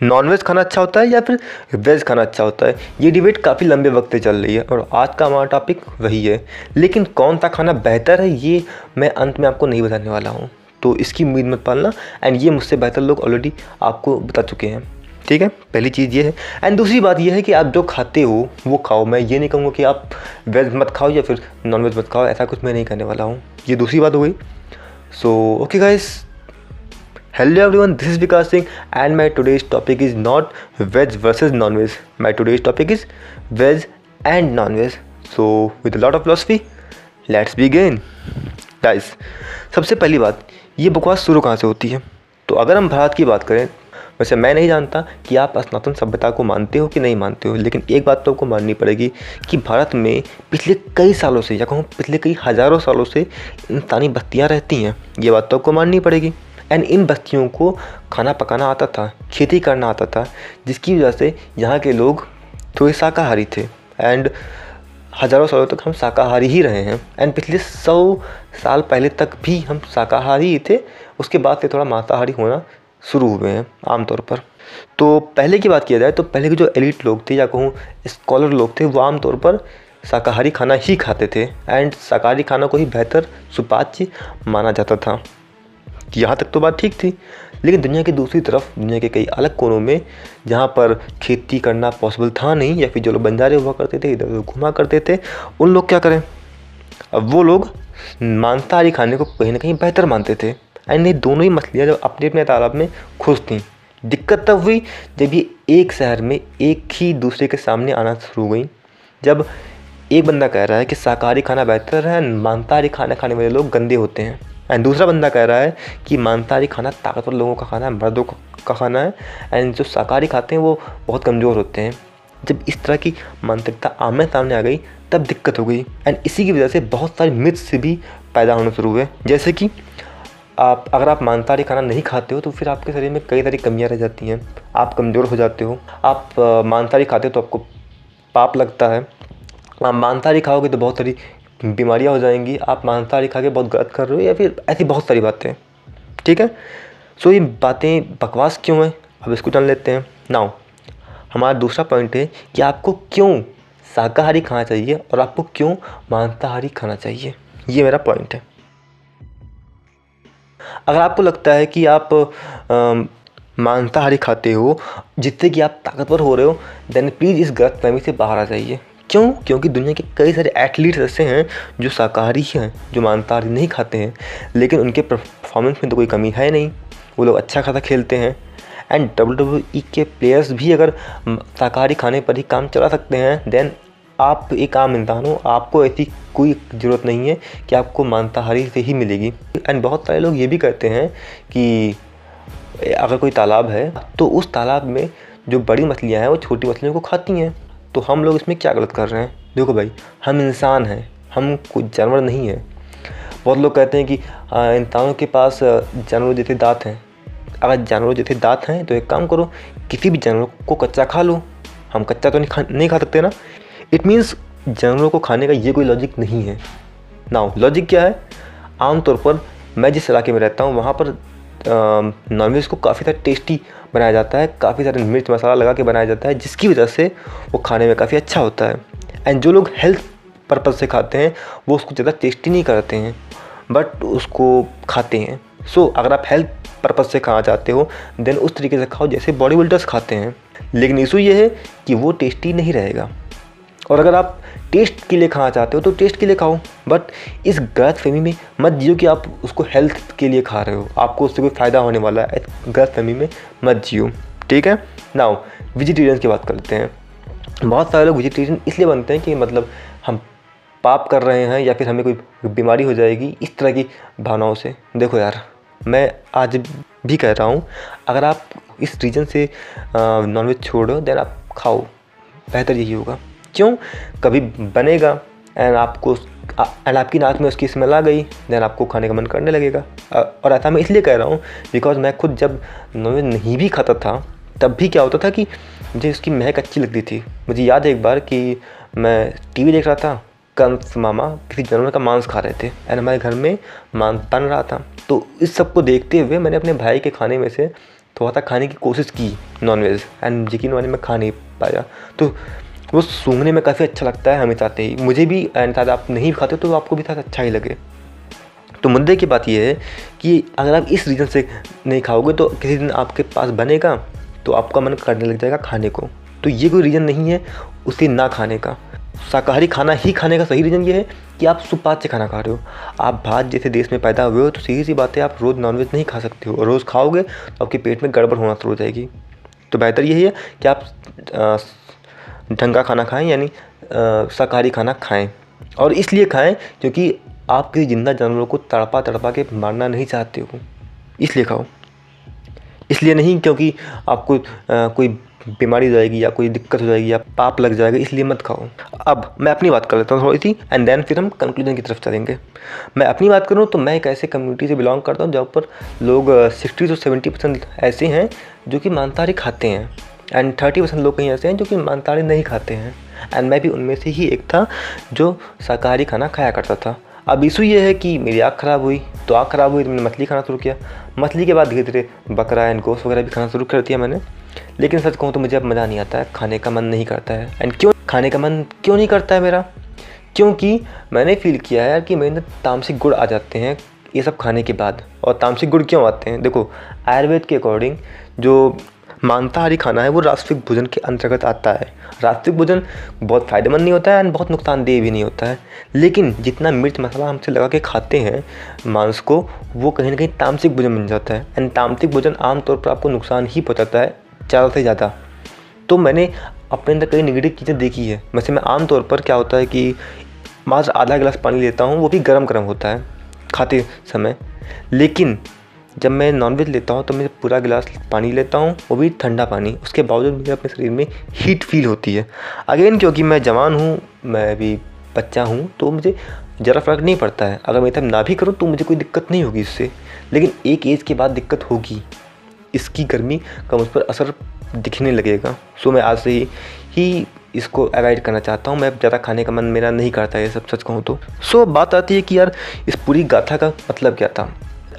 Nonveg खाना अच्छा होता है या फिर वेज खाना अच्छा होता है? ये डिबेट काफ़ी लंबे वक्त से चल रही है और आज का हमारा टॉपिक वही है। लेकिन कौन सा खाना बेहतर है ये मैं अंत में आपको नहीं बताने वाला हूँ। तो इसकी उम्मीद मत पालना एंड ये मुझसे बेहतर लोग ऑलरेडी आपको बता चुके हैं। ठीक है? पहली चीज़ ये है एंड दूसरी बात ये है कि आप जो खाते हो, वो खाओ। मैं ये नहीं कहूँगा कि आप वेज मत खाओ या फिर नॉन वेज मत खाओ, ऐसा कुछ मैं नहीं करने वाला हूँ। ये दूसरी बात हो गई। So okay guys Hello everyone, this is Vikas Singh and my today's topic is not veg versus non-veg. My today's topic is veg and non-veg. So with a lot of philosophy, let's begin. Guys, सबसे पहली बात ये बकवास शुरू कहाँ से होती है तो अगर हम भारत की बात करें वैसे मैं नहीं जानता कि आप स्नातन सभ्यता को मानते हो कि नहीं मानते हो लेकिन एक बात तो आपको माननी पड़ेगी कि भारत में पिछले कई सालों से या कहूँ पिछले कई हज़ारों सालों से इंसानी बस्तियाँ रहती हैं ये बात तो आपको माननी पड़ेगी एंड इन बस्तियों को खाना पकाना आता था, खेती करना आता था, जिसकी वजह से यहाँ के लोग थोड़े शाकाहारी थे। एंड हज़ारों सालों तक हम शाकाहारी ही रहे हैं। एंड पिछले सौ साल पहले तक भी हम शाकाहारी ही थे। उसके बाद से थोड़ा मांसाहारी होना शुरू हुए हैं आमतौर पर। तो पहले की बात किया जाए तो पहले के जो एलिट लोग थे या कहूँ स्कॉलर लोग थे, वो आमतौर पर शाकाहारी खाना ही खाते थे। एंड शाकाहारी खाना को ही बेहतर सुपाच्य माना जाता था। यहाँ तक तो बात ठीक थी। लेकिन दुनिया की दूसरी तरफ़, दुनिया के कई अलग कोनों में जहाँ पर खेती करना पॉसिबल था नहीं, या फिर जो लोग बंजारे हुआ करते थे इधर उधर घुमा करते थे, उन लोग क्या करें? अब वो लोग मांसाहारी खाने को कहीं ना कहीं बेहतर मानते थे। एंड ये दोनों ही मछलियाँ जब अपने अपने तालाब में खुश थीं। दिक्कत तब हुई जब ये एक शहर में एक ही दूसरे के सामने आना शुरू हो गई जब एक बंदा कह रहा है कि शाकाहारी खाना बेहतर है, मांसाहारी खाना खाने वाले लोग गंदे होते हैं। एंड दूसरा बंदा कह रहा है कि मांसाहारी खाना ताकतवर लोगों का खाना है, मर्दों का खाना है। एंड जो शाकाहारी खाते हैं, वो बहुत कमज़ोर होते हैं। जब इस तरह की मानसिकता आमने सामने आ गई, तब दिक्कत हो गई। एंड इसी की वजह से बहुत सारे मिथ्स भी पैदा होने शुरू हुए। जैसे कि आप, अगर आप मांसाहारी खाना नहीं खाते हो तो फिर आपके शरीर में कई सारी कमियाँ रह जाती हैं। आप कमज़ोर हो जाते हो। आप मांसाहारी खाते हो तो आपको पाप लगता है। आप मांसाहारी खाओगे तो बहुत सारी बीमारियाँ हो जाएँगी, आप मांसाहारी खा के बहुत गलत कर रहे हो या फिर ऐसी बहुत सारी बातें। ठीक है? सो ये बातें बकवास क्यों हैं? अब इसको जान लेते हैं। नाउ हमारा दूसरा पॉइंट है कि आपको क्यों शाकाहारी खाना चाहिए और आपको क्यों मांसाहारी खाना चाहिए? ये मेरा पॉइंट है। अगर आपको लगता है कि आप मांसाहारी खाते हो, जिससे कि आप ताकतवर हो रहे हो देन प्लीज़ इस गलत फहमी से बाहर आ जाइए। क्यों? क्योंकि दुनिया के कई सारे एथलीट्स ऐसे हैं जो शाकाहारी हैं, जो मांसाहारी नहीं खाते हैं, लेकिन उनके परफॉर्मेंस में तो कोई कमी है नहीं। वो लोग अच्छा खासा खेलते हैं। एंड डब्ल्यू डब्ल्यू ई के प्लेयर्स भी अगर शाकाहारी खाने पर ही काम चला सकते हैं देन आप एक आम इंसान हो, आपको ऐसी कोई ज़रूरत नहीं है कि आपको मांसाहारी से ही मिलेगी। एंड बहुत सारे लोग ये भी कहते हैं कि, अगर कोई तालाब है तो उस तालाब में जो बड़ी मछलियाँ हैं, वो छोटी मछलियों को खाती हैं। तो हम लोग इसमें क्या गलत कर रहे हैं? देखो भाई, हम इंसान हैं, हम कोई जानवर नहीं है। बहुत लोग कहते हैं कि इंसानों के पास जानवरों जैसे दांत हैं। अगर जानवरों जैसे दांत हैं तो एक काम करो, किसी भी जानवर को कच्चा खा लो। हम कच्चा तो नहीं खा नहीं खा सकते ना। इट मीन्स जानवरों को खाने का ये कोई लॉजिक नहीं है। नाउ लॉजिक क्या है? आमतौर पर मैं जिस इलाके में रहता हूँ, वहाँ पर नॉनवेज को काफ़ी ज़्यादा टेस्टी बनाया जाता है काफ़ी सारे मिर्च मसाला लगा के बनाया जाता है जिसकी वजह से वो खाने में काफ़ी अच्छा होता है। एंड जो लोग हेल्थ पर्पज़ से खाते हैं वो उसको ज़्यादा टेस्टी नहीं करते हैं बट उसको खाते हैं। सो so, अगर आप हेल्थ पर्पज़ से खाना चाहते हो देन उस तरीके से खाओ जैसे बॉडी बिल्डर्स खाते हैं। लेकिन इशू ये है कि वो टेस्टी नहीं रहेगा। और अगर आप टेस्ट के लिए खाना चाहते हो तो टेस्ट के लिए खाओ। बट इस गलत फहमी में मत जियो कि आप उसको हेल्थ के लिए खा रहे हो। आपको उससे कोई फ़ायदा होने वाला है। गलत फहमी में मत जियो। ठीक है? नाउ वेजिटेरियन की बात करते हैं। बहुत सारे लोग वेजिटेरियन इसलिए बनते हैं कि मतलब हम पाप कर रहे हैं या फिर हमें कोई बीमारी हो जाएगी, इस तरह की भावनाओं से। देखो यार, मैं आज भी कह रहा हूँ, अगर आप इस रीजन से नॉनवेज छोड़ो देन आप खाओ। बेहतर यही होगा। क्यों? कभी बनेगा एंड आपको एंड आपकी नाक में उसकी स्मेल आ गई देन आपको खाने का मन करने लगेगा। और ऐसा मैं इसलिए कह रहा हूँ बिकॉज़ मैं खुद जब नॉनवेज नहीं भी खाता था, तब भी क्या होता था कि मुझे उसकी महक अच्छी लगती थी। मुझे याद है एक बार कि मैं टीवी देख रहा था, कंस मामा किसी जानवर का मांस खा रहे थे एंड हमारे घर में मांस बन रहा था। तो इस सबको देखते हुए मैंने अपने भाई के खाने में से थोड़ा सा खाने की कोशिश की नॉनवेज एंड यकीन वाले मैं खा नहीं पाया। तो वो सूंघने में काफ़ी अच्छा लगता है हमें चाहते ही। मुझे भी शायद आप नहीं खाते तो आपको भी शायद अच्छा ही लगे। तो मुद्दे की बात यह है कि अगर आप इस रीज़न से नहीं खाओगे तो किसी दिन आपके पास बनेगा तो आपका मन करने लग जाएगा खाने को। तो ये कोई रीज़न नहीं है उसे ना खाने का। शाकाहारी खाना ही खाने का सही रीज़न ये है कि आप सुपात से खाना खा रहे हो। आप भारत जैसे देश में पैदा हुए हो तो सीधी सी बात है, आप रोज़ नॉनवेज नहीं खा सकते हो। और रोज़ खाओगे तो आपके पेट में गड़बड़ होना शुरू हो जाएगी। तो बेहतर यही है कि आप ढंग का खाना खाएँ, यानी शाकाहारी खाना खाएँ। और इसलिए खाएँ क्योंकि आप किसी ज़िंदा जानवरों को तड़पा तड़पा के मारना नहीं चाहते हो। इसलिए खाओ। इसलिए नहीं क्योंकि आपको कोई बीमारी हो जाएगी या कोई दिक्कत हो जाएगी या पाप लग जाएगा, इसलिए मत खाओ। अब मैं अपनी बात कर लेता हूँ थोड़ी सी एंड देन फिर हम कंक्लूजन की तरफ़ चलेंगे। मैं अपनी बात करूँ तो मैं एक ऐसे कम्युनिटी से बिलोंग करता हूँ जहाँ पर लोग सिक्सटी टू सेवेंटी परसेंट ऐसे हैं जो कि मांसाहारी खाते हैं। एंड थर्टी परसेंट लोग कहीं ऐसे हैं जो कि मांसाहारी नहीं खाते हैं। एंड मैं भी उनमें से ही एक था जो शाकाहारी खाना खाया करता था। अब इशू ये है कि मेरी आँख ख़राब हुई तो आँख ख़राब हुई तो मैंने मछली खाना शुरू किया। मछली के बाद धीरे धीरे बकरा एंड गोश्त वगैरह भी खाना शुरू कर दिया मैंने। लेकिन सच कहूँ तो मुझे अब मज़ा नहीं आता है, खाने का मन नहीं करता है। एंड क्यों, खाने का मन क्यों नहीं करता है मेरा? क्योंकि मैंने फील किया है यार कि मेरे अंदर तामसिक गुड़ आ जाते हैं ये सब खाने के बाद। और तामसिक गुड़ क्यों आते हैं? देखो, आयुर्वेद के अकॉर्डिंग जो मांसाहारी खाना है, वो राष्ट्रिक भोजन के अंतर्गत आता है। राष्ट्रिक भोजन बहुत फ़ायदेमंद नहीं होता है एंड बहुत नुकसानदेह भी नहीं होता है। लेकिन जितना मिर्च मसाला हमसे लगा के खाते हैं, मांस को, वो कहीं ना कहीं तामसिक भोजन बन जाता है। एंड तामसिक भोजन आमतौर पर आपको नुकसान ही पहुँचाता है, ज़्यादा से ज़्यादा। तो मैंने अपने अंदर कई निगेटिव चीज़ें देखी है। वैसे मैं आमतौर पर क्या होता है कि मात्र आधा गिलास पानी लेता हूँ, वो भी गर्म गर्म होता है, खाते समय। लेकिन जब मैं नॉनवेज लेता हूँ तो मैं पूरा गिलास पानी लेता हूँ, वो भी ठंडा पानी। उसके बावजूद मुझे अपने शरीर में हीट फील होती है। अगेन क्योंकि मैं जवान हूँ, मैं भी बच्चा हूँ तो मुझे ज़रा फ़र्क नहीं पड़ता है। अगर मैं तब ना भी करूँ तो मुझे कोई दिक्कत नहीं होगी इससे लेकिन एक एज के बाद दिक्कत होगी। इसकी गर्मी का मुझ पर असर दिखने लगेगा। सो मैं आज से ही ही इसको अवॉइड करना चाहता हूँ। मैं ज़्यादा खाने का मन मेरा नहीं करता है सब सच कहूँ तो। सो बात आती है कि यार, इस पूरी गाथा का मतलब क्या था?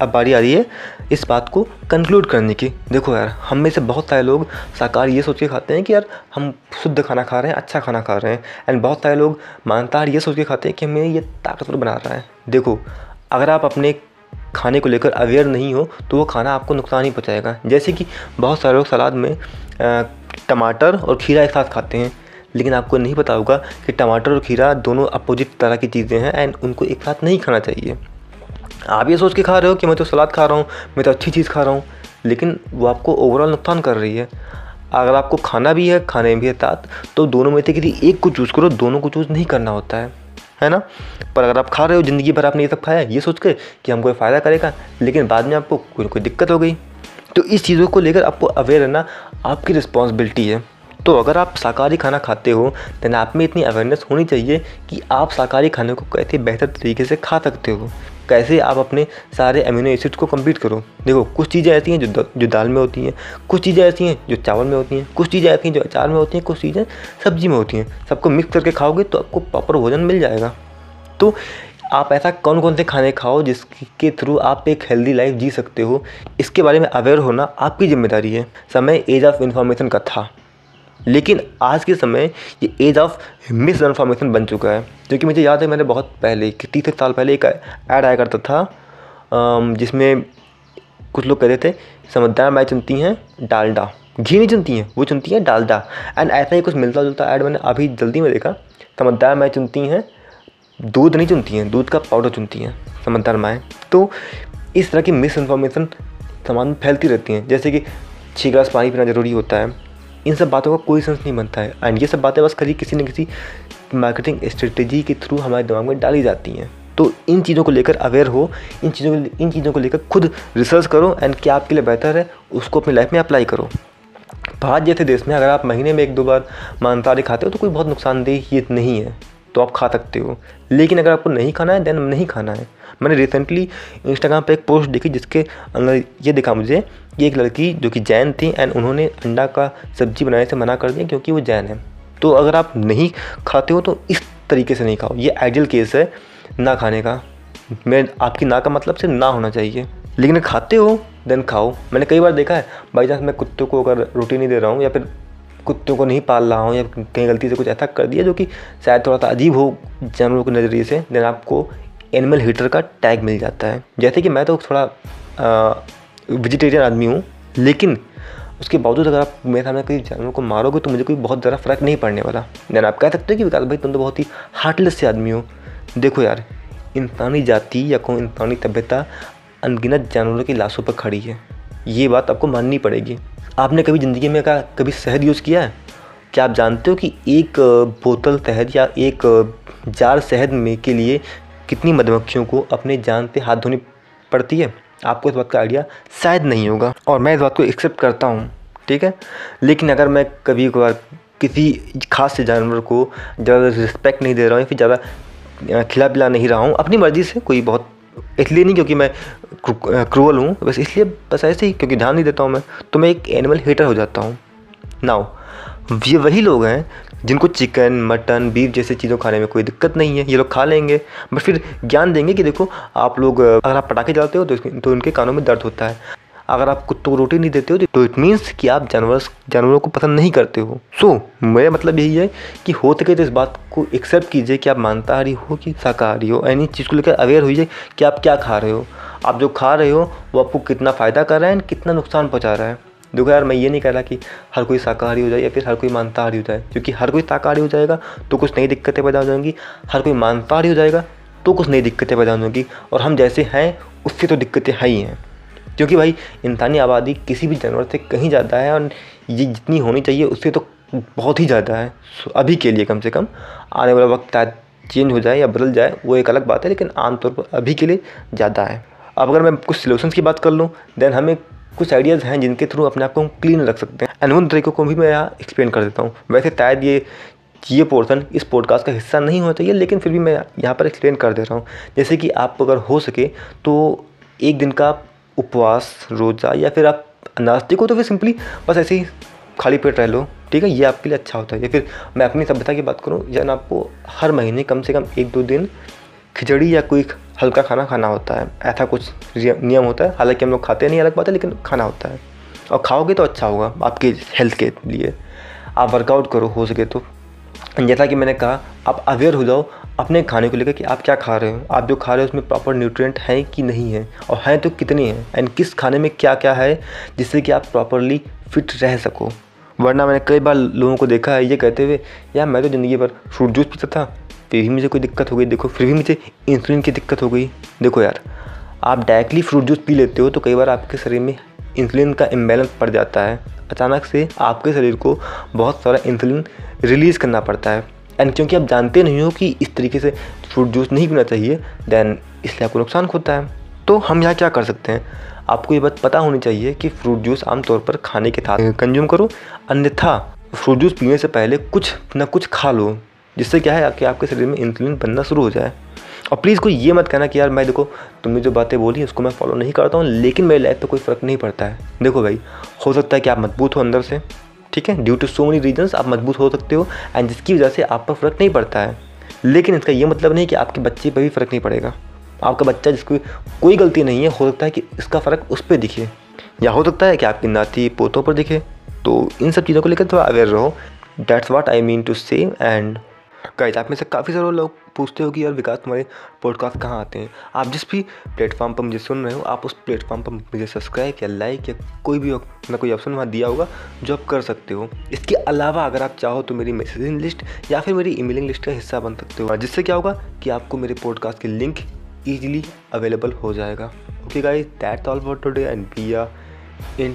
अब बारी आ रही है इस बात को कंक्लूड करने की। देखो यार, हम में से बहुत सारे लोग शाकाहार ये सोच के खाते हैं कि यार, हम शुद्ध खाना खा रहे हैं अच्छा खाना खा रहे हैं। एंड बहुत सारे लोग मांसाहार ये सोच के खाते हैं कि हमें ये ताकतवर बना रहा है। देखो, अगर आप अपने खाने को लेकर अवेयर नहीं हो तो वो खाना आपको नुकसान ही पहुँचाएगा। जैसे कि बहुत सारे लोग सलाद में टमाटर और खीरा एक साथ खाते हैं। लेकिन आपको नहीं पता होगा कि टमाटर और खीरा दोनों अपोजिट तरह की चीज़ें हैं एंड उनको एक साथ नहीं खाना चाहिए। आप ये सोच के खा रहे हो कि मैं तो सलाद खा रहा हूँ, मैं तो अच्छी चीज़ खा रहा हूँ, लेकिन वो आपको ओवरऑल नुकसान कर रही है। अगर आपको खाना भी है, खाने भी है तात तो दोनों में से किसी एक को चूज़ करो, दोनों को चूज़ नहीं करना होता है है ना? पर अगर आप खा रहे हो, ज़िंदगी भर आपने ये सब खाया ये सोच के कि हमको फ़ायदा करेगा, लेकिन बाद में आपको कोई कोई दिक्कत हो गई। तो इस चीज़ों को लेकर आपको अवेयर रहना आपकी रिस्पॉन्सिबिलिटी है। तो अगर आप शाकाहारी खाना खाते हो देन आप में इतनी अवेयरनेस होनी चाहिए कि आप शाकाहारी खाने को कैसे बेहतर तरीके से खा सकते हो। कैसे आप अपने सारे अमीनो एसिड्स को कंप्लीट करो? देखो, कुछ चीज़ें ऐसी हैं जो जो दाल में होती हैं, कुछ चीज़ें ऐसी हैं जो चावल में होती हैं, कुछ चीज़ें ऐसी हैं जो अचार में होती हैं, कुछ चीज़ें सब्ज़ी में होती हैं। सबको मिक्स करके खाओगे तो आपको प्रॉपर भोजन मिल जाएगा। तो आप ऐसा कौन कौन से खाने खाओ जिसके थ्रू आप एक हेल्दी लाइफ जी सकते हो? इसके बारे में अवेयर होना आपकी ज़िम्मेदारी है। समय एज ऑफ़ इन्फॉर्मेशन का था लेकिन आज के समय ये एज ऑफ़ मिस इन्फॉर्मेशन बन चुका है क्योंकि मुझे याद है मैंने बहुत पहले, कि तीस साल पहले एक ऐड आया करता था जिसमें कुछ लोग कहते थे, समझदार माई चुनती हैं डालडा, घी नहीं चुनती हैं, वो चुनती हैं डालडा। एंड ऐसा ही कुछ मिलता जुलता ऐड मैंने अभी जल्दी में देखा, समझदार मैं चुनती हैं, दूध नहीं चुनती हैं, दूध का पाउडर चुनती हैं, समझदार माएँ तो इस तरह की मिस इन्फॉर्मेशन समाज में फैलती रहती हैं, जैसे कि छः गिलास पानी पीना ज़रूरी होता है इन सब बातों का कोई सेंस नहीं बनता है। एंड ये सब बातें बस कभी किसी न किसी मार्केटिंग स्ट्रेटेजी के थ्रू हमारे दिमाग में डाली जाती हैं। तो इन चीज़ों को लेकर अवेयर हो, इन चीज़ों इन चीज़ों को लेकर खुद रिसर्च करो एंड क्या आपके लिए बेहतर है, उसको अपनी लाइफ में अप्लाई करो। भारत जैसे देश में, अगर आप महीने में एक दो बार मांसाहारी खाते हो तो कोई बहुत नुकसानदेह ये नहीं है। तो आप खा सकते हो। लेकिन अगर आपको नहीं खाना है देन नहीं खाना है। मैंने रिसेंटली इंस्टाग्राम पे एक पोस्ट देखी जिसके अंदर ये देखा मुझे कि एक लड़की जो कि जैन थी एंड उन्होंने अंडा का सब्ज़ी बनाने से मना कर दिया क्योंकि वो जैन है। तो अगर आप नहीं खाते हो तो इस तरीके से नहीं खाओ। ये आइडियल केस है ना खाने का। मैं, आपकी ना का मतलब से ना होना चाहिए। लेकिन खाते हो देन खाओ। मैंने कई बार देखा है बाई चांस मैं कुत्ते को अगर रोटी नहीं दे रहा हूँ या फिर कुत्तों को नहीं पाल रहा हूँ या कहीं गलती से कुछ ऐसा कर दिया जो कि शायद थोड़ा सा अजीब हो जानवरों के नज़रिए से देन आपको एनिमल हीटर का टैग मिल जाता है। जैसे कि मैं तो थोड़ा वेजिटेरियन आदमी हूँ, लेकिन उसके बावजूद अगर आप मेरे सामने कोई जानवर को मारोगे तो मुझे कोई बहुत ज़्यादा फ़र्क नहीं पड़ने वाला। देन आप कह सकते हो कि विकास भाई तुम तो बहुत ही हार्टलेस से आदमी हो। देखो यार, इंसानी जाति या कोई इंसानी तबियता अनगिनत जानवरों की लाशों पर खड़ी है। ये बात आपको माननी पड़ेगी। आपने कभी ज़िंदगी में का कभी शहद यूज़ किया है? क्या आप जानते हो कि एक बोतल शहद या एक जार शहद में के लिए कितनी मधुमक्खियों को अपने जान पे हाथ धोनी पड़ती है? आपको इस बात का आइडिया शायद नहीं होगा। और मैं इस बात को एक्सेप्ट करता हूँ, ठीक है? लेकिन अगर मैं कभी कभार किसी खास से जानवर को ज़्यादा रिस्पेक्ट नहीं दे रहा हूँ या फिर ज़्यादा खिला पिला नहीं रहा हूँ, अपनी मर्ज़ी से कोई बहुत इसलिए नहीं क्योंकि मैं क्रूअल हूँ, बस इसलिए बस ऐसे ही क्योंकि ध्यान नहीं देता हूँ मैं तो मैं एक एनिमल हेटर हो जाता हूँ। नाउ ये वही लोग हैं जिनको चिकन मटन बीफ जैसी चीज़ों खाने में कोई दिक्कत नहीं है, ये लोग खा लेंगे, बट फिर ज्ञान देंगे कि देखो आप लोग, अगर आप पटाखे जलाते हो तो तो उनके कानों में दर्द होता है। अगर आप कुत्तों को रोटी नहीं देते हो तो इट मीन्स कि आप जानवर जानवरों को पसंद नहीं करते हो। सो so, मेरा मतलब यही है कि हो सके तो इस बात को एक्सेप्ट कीजिए कि आप मांसाहारी हो कि शाकाहारी हो। यानी चीज़ को लेकर अवेयर होइए कि आप क्या खा रहे हो। आप जो खा रहे हो वो आपको कितना फ़ायदा कर रहा है कितना नुकसान पहुँचा रहा है। देखो यार मैं ये नहीं कह रहा कि हर कोई शाकाहारी हो जाए या फिर हर कोई मांसाहारी हो जाए। क्योंकि हर कोई शाकाहारी हो जाएगा तो कुछ नई दिक्कतें पैदा हो जाएँगी। हर कोई मांसाहारी हो जाएगा तो कुछ नई दिक्कतें पैदा हो जाएँगी। और हम जैसे हैं उससे तो दिक्कतें हैं ही हैं। क्योंकि भाई, इंसानी आबादी किसी भी जानवर से कहीं ज़्यादा है और ये जितनी होनी चाहिए, उससे तो बहुत ही ज़्यादा है। अभी के लिए कम से कम आने वाला वक्त चेंज हो जाए या बदल जाए, वो एक अलग बात है, लेकिन आमतौर पर अभी के लिए ज़्यादा है। अब अगर मैं कुछ सोल्यूशन की बात कर लूँ देन हमें कुछ आइडियाज़ हैं जिनके थ्रू अपने आप को हम क्लीन रख सकते हैं। एंड उन तरीकों को भी मैं यहाँ एक्सप्लेन कर देता हूँ। वैसे शायद ये ये पोर्सन इस पॉडकास्ट का हिस्सा नहीं होना चाहिए, लेकिन फिर भी मैं यहाँ पर एक्सप्लेन कर दे रहा हूँ। जैसे कि आप अगर हो सके तो एक दिन का उपवास, रोज़ा या फिर आप नास्तिक हो तो फिर सिंपली बस ऐसे ही खाली पेट रह लो। ठीक है? ये आपके लिए अच्छा होता है। या फिर मैं अपनी सभ्यता की बात करूँ जन आपको हर महीने कम से कम एक दो दिन खिचड़ी या कोई हल्का खाना खाना होता है। ऐसा कुछ नियम होता है। हालाँकि हम लोग खाते नहीं अलग बात है, लेकिन खाना होता है। और खाओगे तो अच्छा होगा आपके हेल्थ के लिए। आप वर्कआउट करो, हो सके तो जैसा कि मैंने कहा, आप अवेयर हो जाओ अपने खाने को लेकर कि आप क्या खा रहे हो। आप जो खा रहे हो उसमें प्रॉपर न्यूट्रिएंट हैं कि नहीं है? और हैं तो कितने हैं? एंड किस खाने में क्या क्या है जिससे कि आप प्रॉपरली फिट रह सको? वरना मैंने कई बार लोगों को देखा है, ये कहते हुए, यार, मैं तो ज़िंदगी भर फ्रूट जूस पीता था फिर भी मुझे कोई दिक्कत हो गई? देखो, फिर भी मुझे इंसुलिन की दिक्कत हो गई। देखो यार, आप डायरेक्टली फ्रूट जूस पी लेते हो तो कई बार आपके शरीर में इंसुलिन का इम्बेलेंस पड़ जाता है। अचानक से आपके शरीर को बहुत सारा इंसुलिन रिलीज़ करना पड़ता है। एंड क्योंकि आप जानते नहीं हो कि इस तरीके से फ्रूट जूस नहीं पीना चाहिए देन इसलिए आपको नुकसान होता है। तो हम यहाँ क्या कर सकते हैं? आपको ये बात पता होनी चाहिए कि फ्रूट जूस आमतौर पर खाने के साथ कंज्यूम करो। अन्यथा फ्रूट जूस पीने से पहले कुछ ना कुछ खा लो, जिससे क्या है कि आपके शरीर में इंसुलिन बनना शुरू हो जाए। और प्लीज़ कोई ये मत कहना कि यार मैं देखो, तुमने जो बातें बोली उसको मैं फॉलो नहीं करता हूँ, लेकिन मेरी लाइफ पर कोई फ़र्क नहीं पड़ता है। देखो भाई, हो सकता है कि आप मज़बूत हो अंदर से ठीक है? Due to so many reasons आप मज़बूत हो सकते हो एंड जिसकी वजह से आप पर फ़र्क नहीं पड़ता है। लेकिन इसका ये मतलब नहीं कि आपके बच्चे पर भी फ़र्क नहीं पड़ेगा। आपका बच्चा जिसको कोई गलती नहीं है, हो सकता है कि इसका फ़र्क उस पर दिखे। या हो सकता है कि आपकी नाती पोतों पर दिखे। तो इन सब चीज़ों को लेकर थोड़ा अवेयर रहो। That's what I mean to save and guys आप में से काफ़ी सारे लोग पूछते हो कि यार विकास, तुम्हारे पॉडकास्ट कहाँ आते हैं? आप जिस भी प्लेटफॉर्म पर मुझे सुन रहे हो, आप उस प्लेटफॉर्म पर मुझे सब्सक्राइब या लाइक या कोई भी ना कोई ऑप्शन वहाँ दिया होगा, जो आप कर सकते हो। इसके अलावा अगर आप चाहो तो मेरी मैसेजिंग लिस्ट या फिर मेरी ईमेलिंग लिस्ट का हिस्सा बन सकते हो। जिससे क्या होगा कि आपको मेरे पॉडकास्ट के लिंक ईजिली अवेलेबल हो जाएगा। Okay guys that's all for today and be in